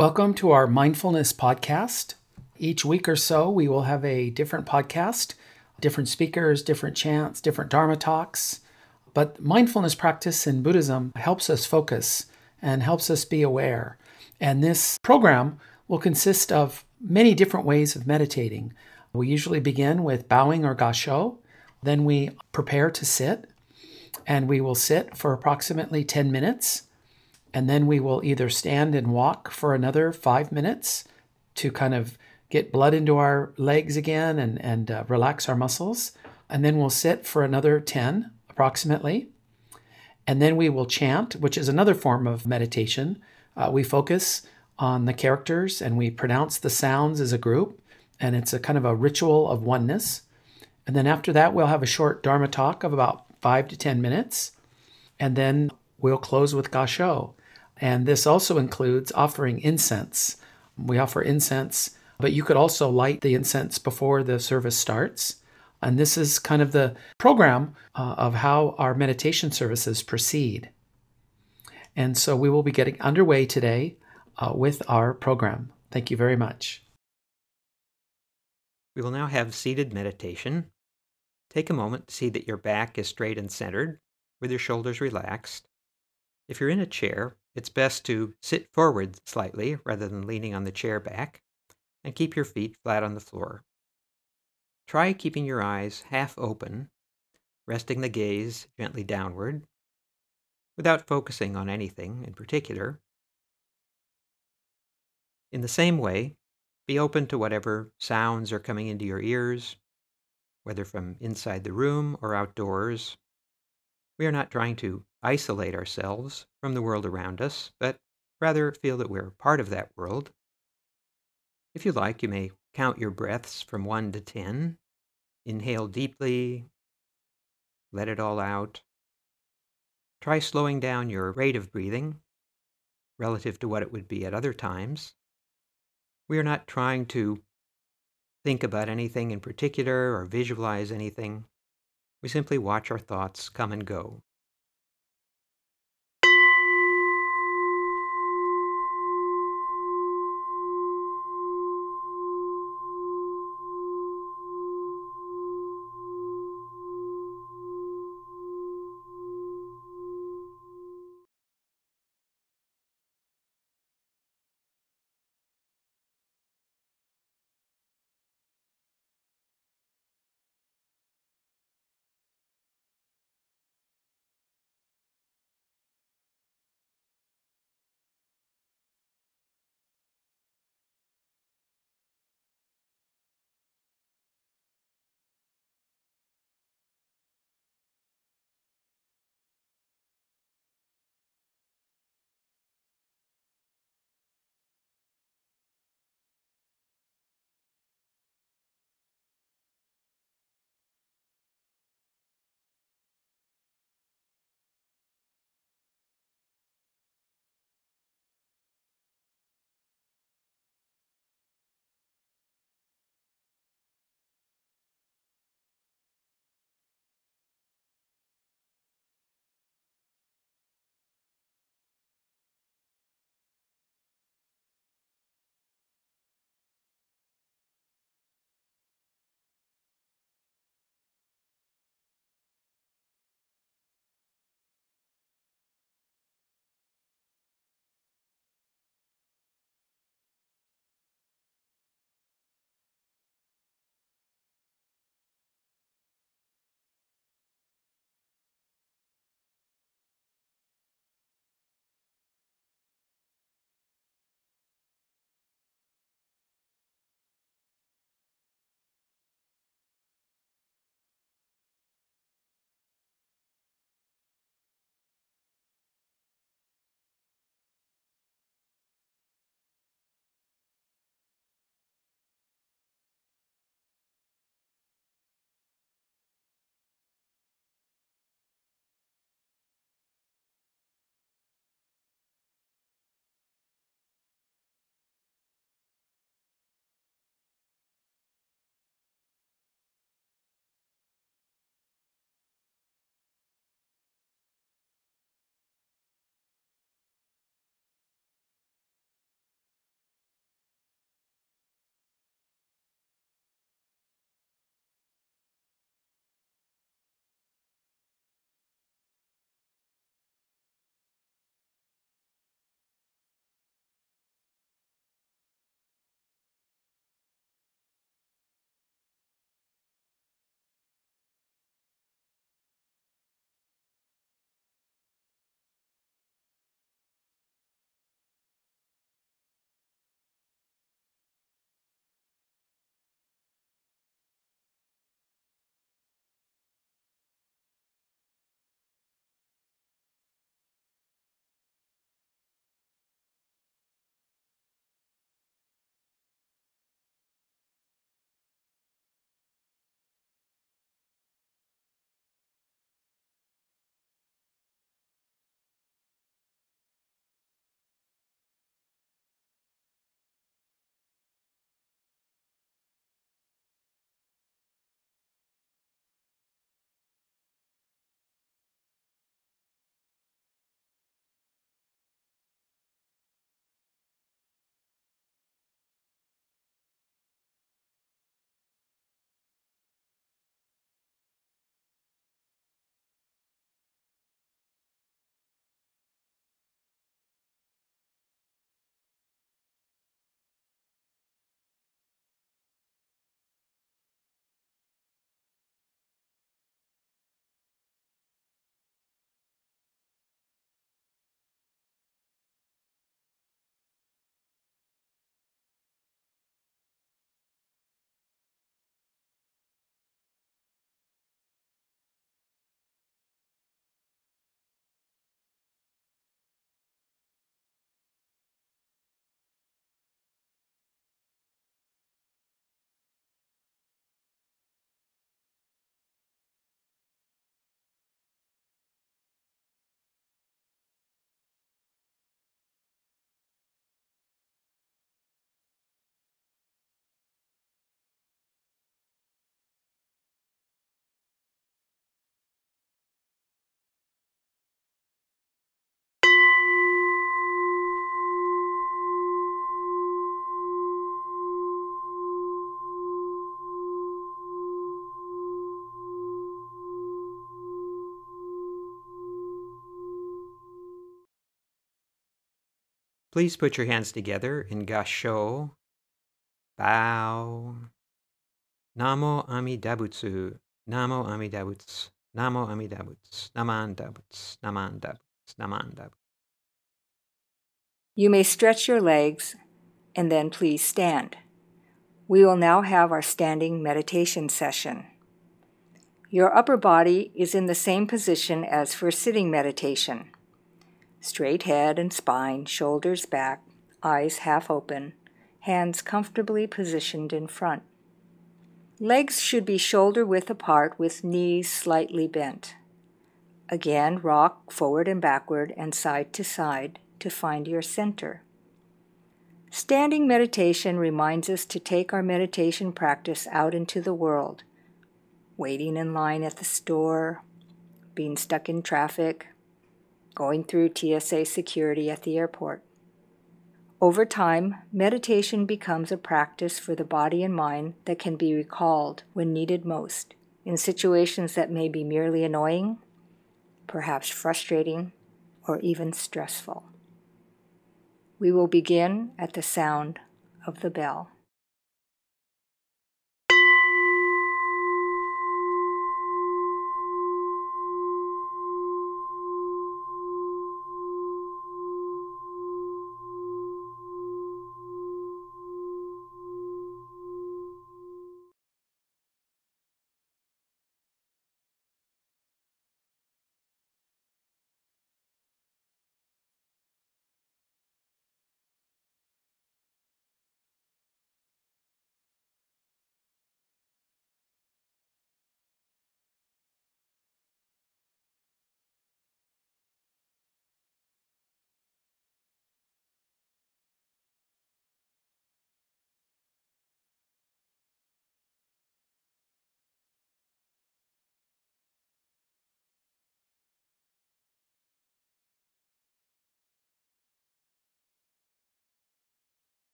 Welcome to our mindfulness podcast. Each week or so, we will have a different podcast, different speakers, different chants, different Dharma talks. But mindfulness practice in Buddhism helps us focus and helps us be aware. And this program will consist of many different ways of meditating. We usually begin with bowing or gassho, then we prepare to sit, and we will sit for approximately 10 minutes. And then we will either stand and walk for another five minutes to kind of get blood into our legs again and, and uh, relax our muscles. And then we'll sit for another 10 approximately. And then we will chant, which is another form of meditation. Uh, we focus on the characters and we pronounce the sounds as a group. And it's a kind of a ritual of oneness. And then after that, we'll have a short Dharma talk of about five to 10 minutes. And then we'll close with Gassho. And this also includes offering incense. We offer incense, but you could also light the incense before the service starts. And this is kind of the program uh, of how our meditation services proceed. And so we will be getting underway today uh, with our program. Thank you very much. We will now have seated meditation. Take a moment to see that your back is straight and centered, with your shoulders relaxed. If you're in a chair, it's best to sit forward slightly rather than leaning on the chair back, and keep your feet flat on the floor. Try keeping your eyes half open, resting the gaze gently downward, without focusing on anything in particular. In the same way, be open to whatever sounds are coming into your ears, whether from inside the room or outdoors. We are not trying to isolate ourselves from the world around us, but rather feel that we're part of that world. If you like, you may count your breaths from 1 to 10. Inhale deeply, let it all out. Try slowing down your rate of breathing relative to what it would be at other times. We are not trying to think about anything in particular or visualize anything. We simply watch our thoughts come and go. Please put your hands together in Gasho. Bow. Namo Amidabutsu. Namo Amidabutsu. Namo Amidabutsu. Naman Dabutsu. Naman Dabutsu. Naman Dabutsu. You may stretch your legs and then please stand. We will now have our standing meditation session. Your upper body is in the same position as for sitting meditation. Straight head and spine, shoulders back, eyes half open, hands comfortably positioned in front. Legs should be shoulder width apart with knees slightly bent. Again, rock forward and backward and side to side to find your center. Standing meditation reminds us to take our meditation practice out into the world waiting in line at the store, being stuck in traffic, going through TSA security at the airport. Over time, meditation becomes a practice for the body and mind that can be recalled when needed most, in situations that may be merely annoying, perhaps frustrating, or even stressful. We will begin at the sound of the bell.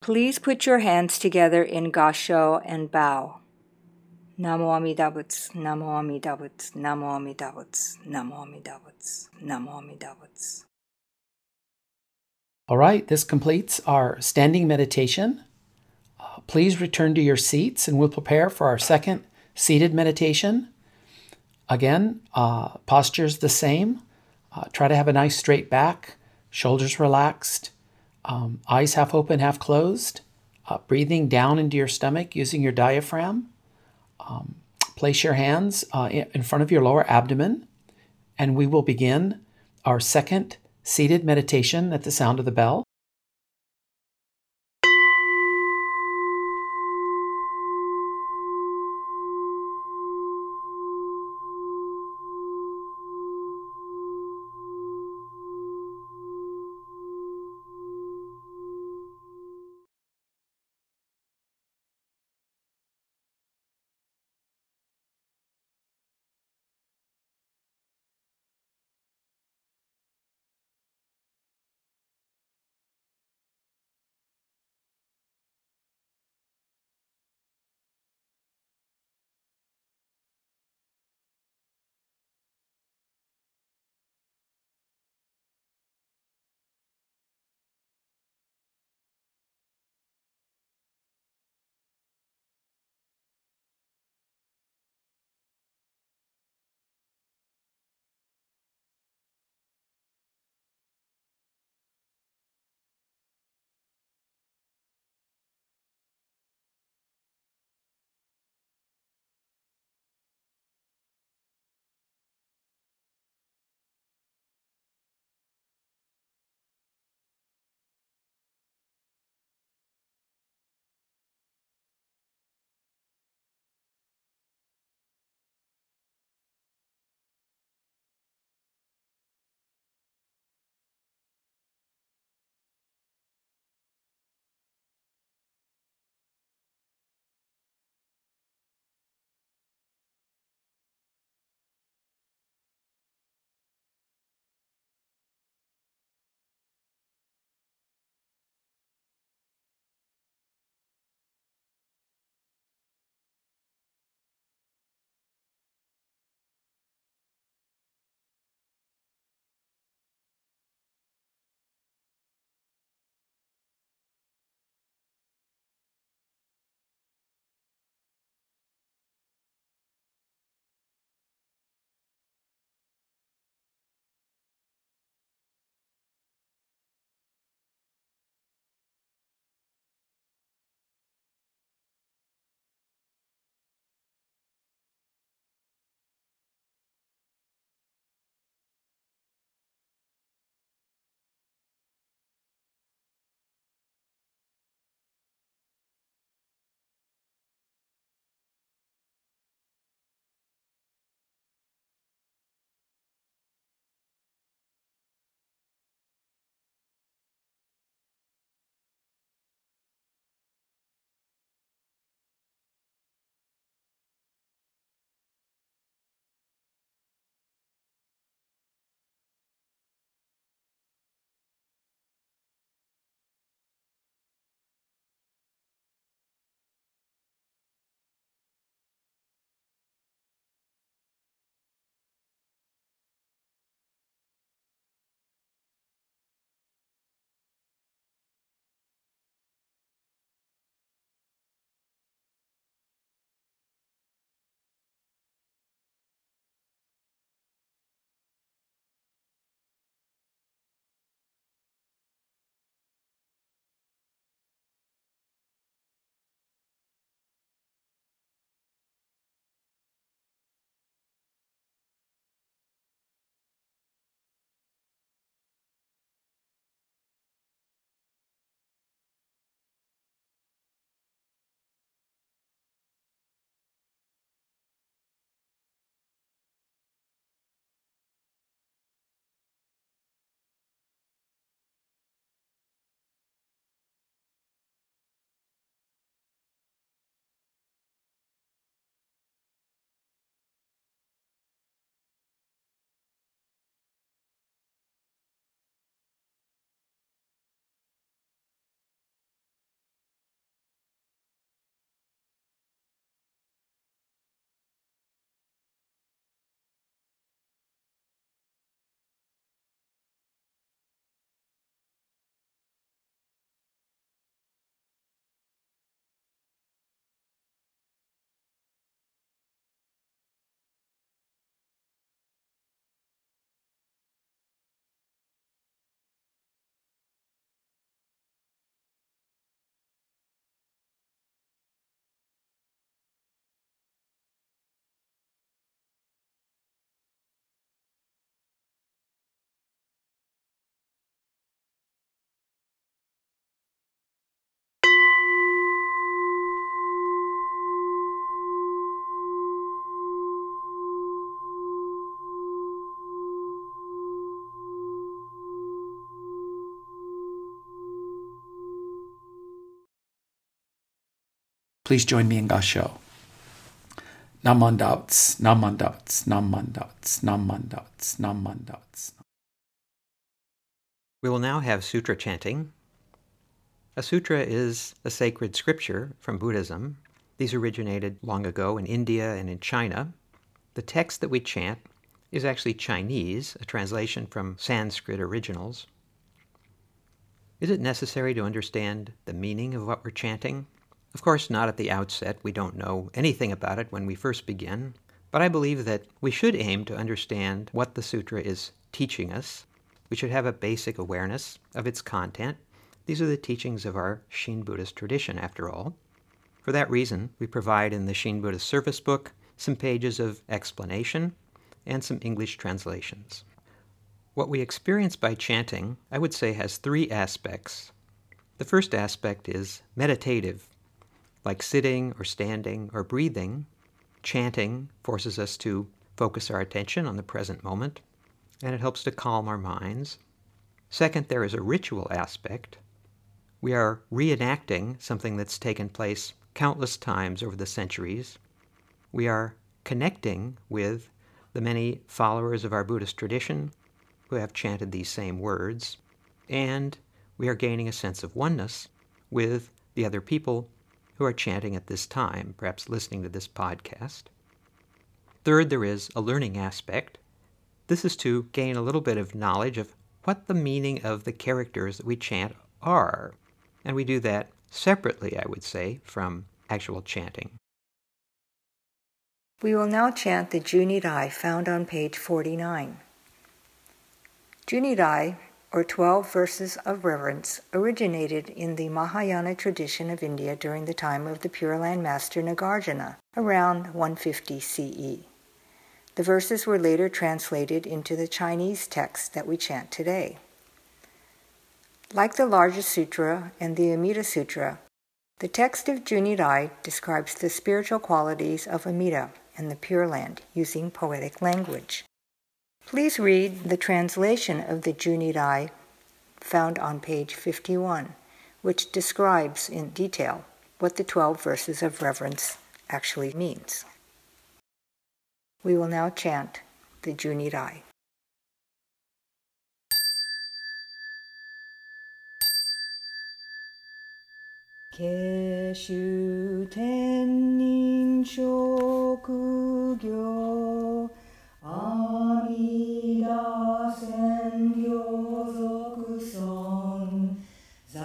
Please put your hands together in gasho and bow. Namo Amidabutsu, Namo Amidabutsu, Namo Amidabutsu, Namo Amidabutsu, Namo Amidabutsu. All right, this completes our standing meditation. Uh, please return to your seats and we'll prepare for our second seated meditation. Again, uh, posture's the same. Uh, try to have a nice straight back, shoulders relaxed, um, eyes half open, half closed. Uh, breathing down into your stomach using your diaphragm. Um, place your hands uh, in front of your lower abdomen, and we will begin our second seated meditation at the sound of the bell. Please join me in Gasho. Namandavats, namandavats, namandavats, namandavats, namandavats. We will now have sutra chanting. A sutra is a sacred scripture from Buddhism. These originated long ago in India and in China. The text that we chant is actually Chinese, a translation from Sanskrit originals. Is it necessary to understand the meaning of what we're chanting? Of course, not at the outset. We don't know anything about it when we first begin. But I believe that we should aim to understand what the sutra is teaching us. We should have a basic awareness of its content. These are the teachings of our Shin Buddhist tradition, after all. For that reason, we provide in the Shin Buddhist Service Book some pages of explanation and some English translations. What we experience by chanting, I would say, has three aspects. The first aspect is meditative, like sitting or standing or breathing. Chanting forces us to focus our attention on the present moment, and it helps to calm our minds. Second, there is a ritual aspect. We are reenacting something that's taken place countless times over the centuries. We are connecting with the many followers of our Buddhist tradition who have chanted these same words, and we are gaining a sense of oneness with the other people who are chanting at this time, perhaps listening to this podcast. Third, there is a learning aspect. This is to gain a little bit of knowledge of what the meaning of the characters that we chant are. And we do that separately, I would say, from actual chanting. We will now chant the Junirai found on page 49. Junirai, or 12 verses of reverence, originated in the Mahayana tradition of India during the time of the Pure Land Master Nagarjuna, around 150 CE. The verses were later translated into the Chinese text that we chant today. Like the Larger sutra and the Amida Sutra, the text of Junirai describes the spiritual qualities of Amida and the Pure Land using poetic language. Please read the translation of the Junirai found on page 51, which describes in detail what the 12 verses of reverence actually means. We will now chant the shokugyo 阿弥陀仙行俗尊在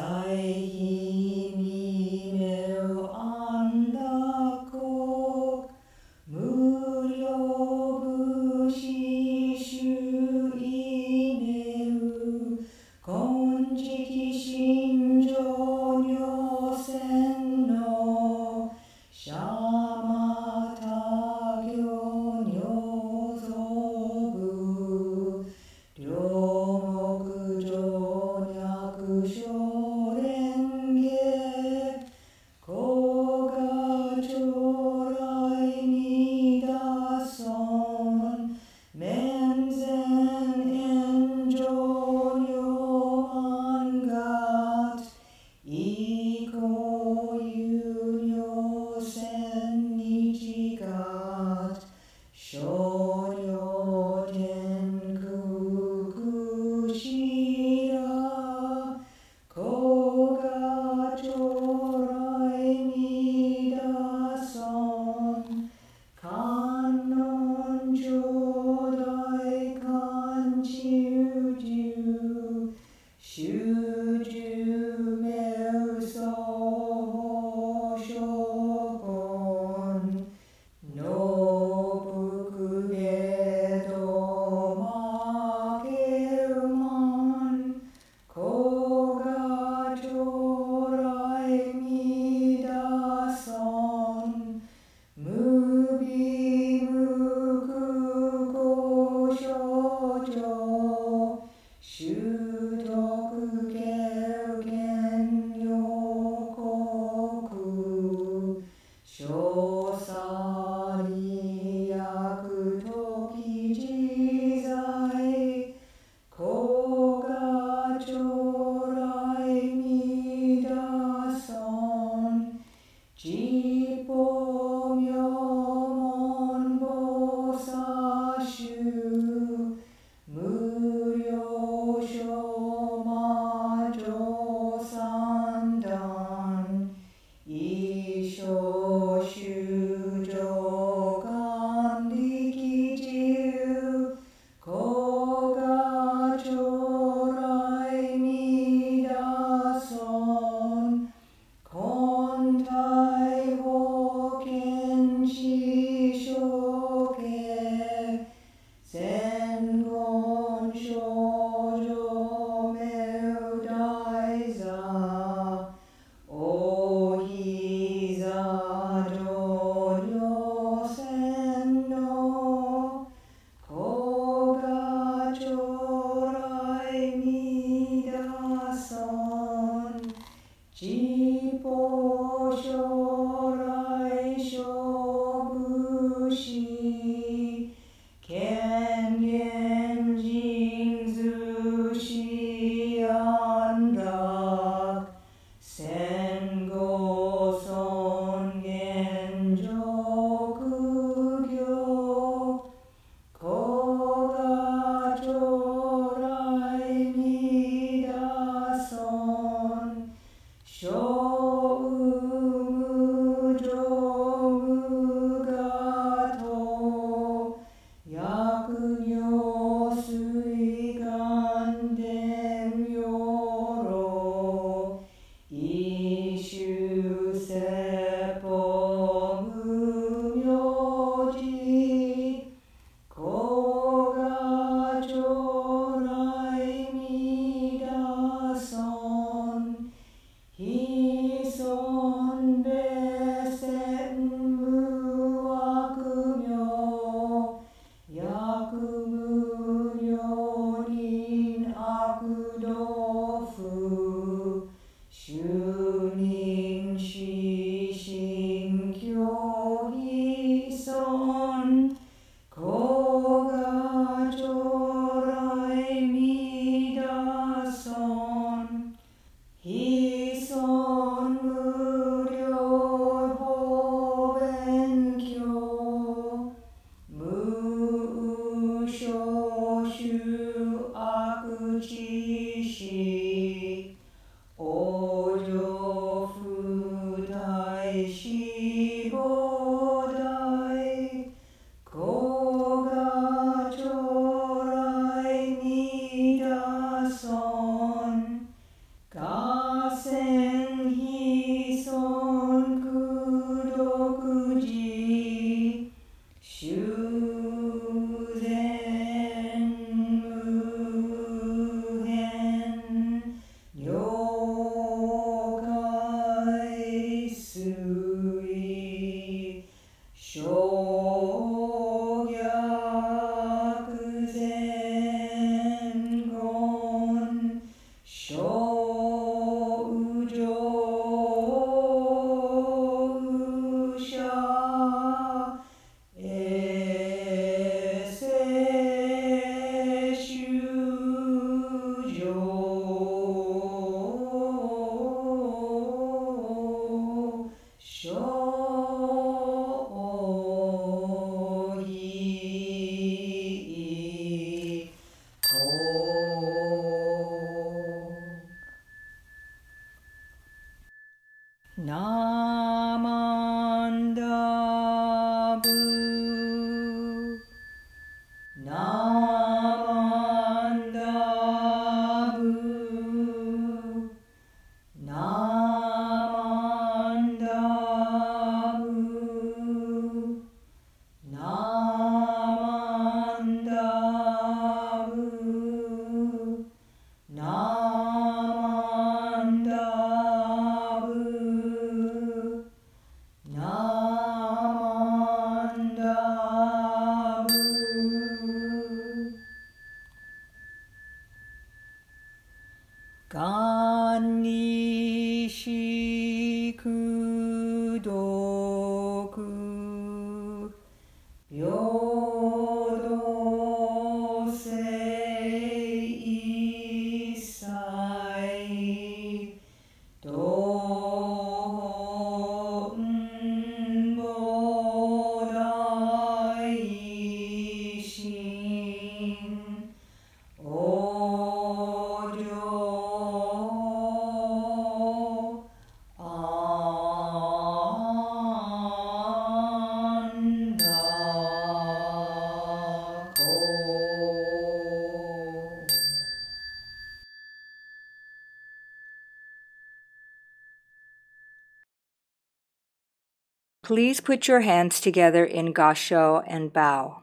Please put your hands together in Gassho and bow.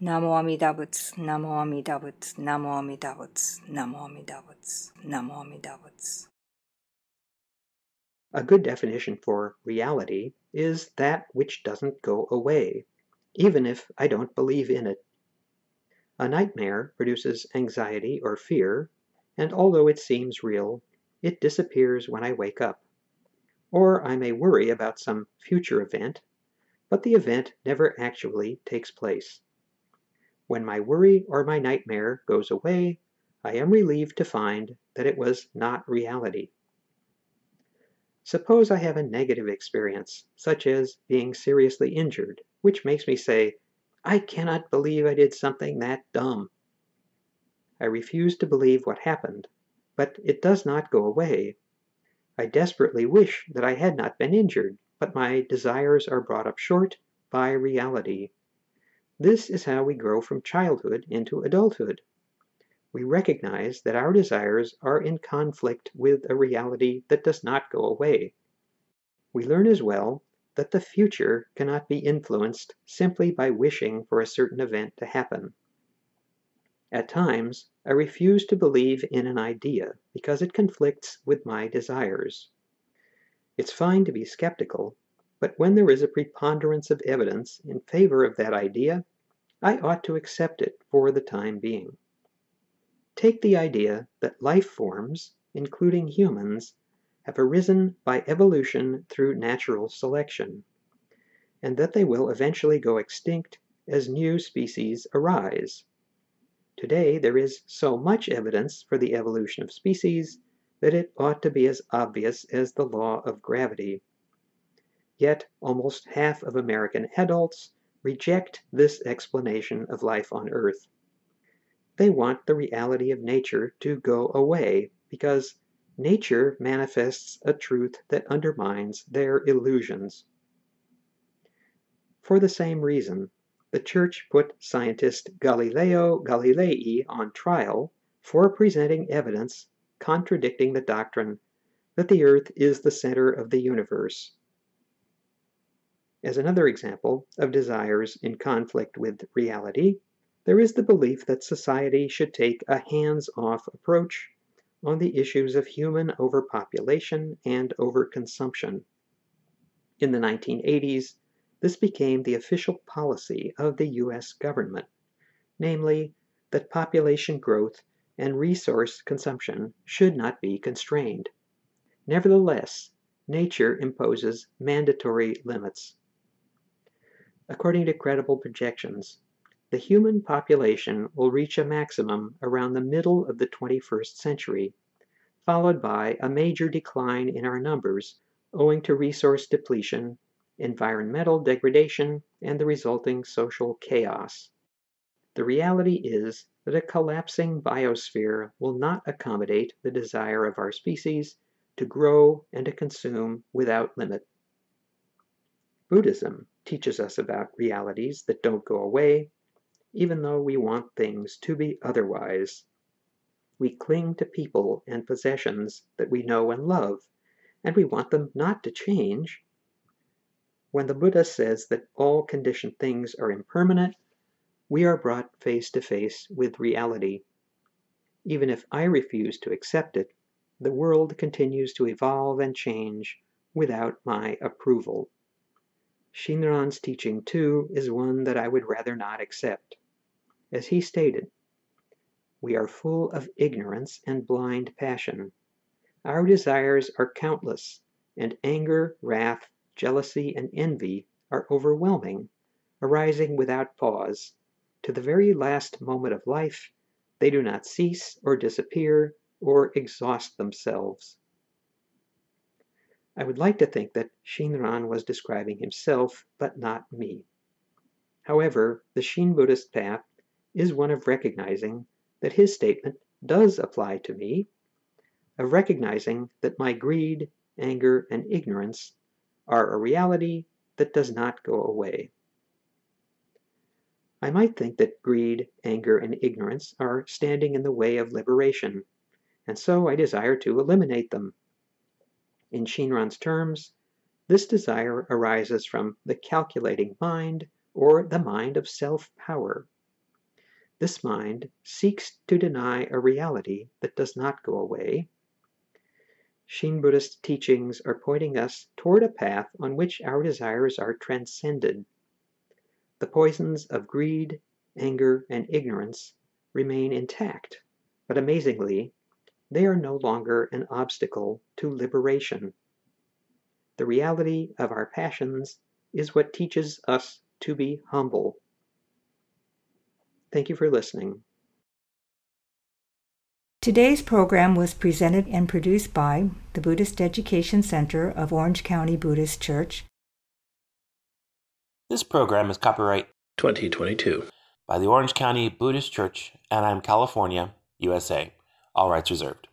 Namo Amida Butsu, Namo Amida Butsu, Namo Amida Butsu, Namo Amida Butsu, Namo Amida Butsu. A good definition for reality is that which doesn't go away, even if I don't believe in it. A nightmare produces anxiety or fear, and although it seems real, it disappears when I wake up. Or I may worry about some future event, but the event never actually takes place. When my worry or my nightmare goes away, I am relieved to find that it was not reality. Suppose I have a negative experience, such as being seriously injured, which makes me say, I cannot believe I did something that dumb. I refuse to believe what happened, but it does not go away I desperately wish that I had not been injured, but my desires are brought up short by reality. This is how we grow from childhood into adulthood. We recognize that our desires are in conflict with a reality that does not go away. We learn as well that the future cannot be influenced simply by wishing for a certain event to happen. At times, I refuse to believe in an idea because it conflicts with my desires. It's fine to be skeptical, but when there is a preponderance of evidence in favor of that idea, I ought to accept it for the time being. Take the idea that life forms, including humans, have arisen by evolution through natural selection, and that they will eventually go extinct as new species arise. Today there is so much evidence for the evolution of species that it ought to be as obvious as the law of gravity. Yet almost half of American adults reject this explanation of life on Earth. they want the reality of nature to go away because nature manifests a truth that undermines their illusions. For the same reason, the Church put scientist Galileo Galilei on trial for presenting evidence contradicting the doctrine that the Earth is the center of the universe. As another example of desires in conflict with reality, there is the belief that society should take a hands off approach on the issues of human overpopulation and overconsumption. In the 1980s, this became the official policy of the US government, namely, that population growth and resource consumption should not be constrained. Nevertheless, nature imposes mandatory limits. According to credible projections, the human population will reach a maximum around the middle of the 21st century, followed by a major decline in our numbers owing to resource depletion, environmental degradation, and the resulting social chaos. The reality is that a collapsing biosphere will not accommodate the desire of our species to grow and to consume without limit. Buddhism teaches us about realities that don't go away, even though we want things to be otherwise. We cling to people and possessions that we know and love, and we want them not to change. When the Buddha says that all conditioned things are impermanent, we are brought face to face with reality. Even if I refuse to accept it, the world continues to evolve and change without my approval. Shinran's teaching, too, is one that I would rather not accept. As he stated, we are full of ignorance and blind passion. Our desires are countless, and anger, wrath, jealousy, and envy are overwhelming, arising without pause to the very last moment of life, they do not cease or disappear or exhaust themselves. I would like to think that Shinran was describing himself, but not me. However, the Shin Buddhist path is one of recognizing that his statement does apply to me, of recognizing that my greed, anger, and ignorance are a reality that does not go away. I might think that greed, anger, and ignorance are standing in the way of liberation, and so I desire to eliminate them. In Shinran's terms, this desire arises from the calculating mind or the mind of self power. This mind seeks to deny a reality that does not go away. Shin Buddhist teachings are pointing us toward a path on which our desires are transcended the poisons of greed, anger, and ignorance remain intact, but amazingly, they are no longer an obstacle to liberation. The reality of our passions is what teaches us to be humble. Thank you for listening. Today's program was presented and produced by the Buddhist Education Center of Orange County Buddhist Church this program is copyright 2022 by the Orange County Buddhist Church, Anaheim, California, USA. All rights reserved.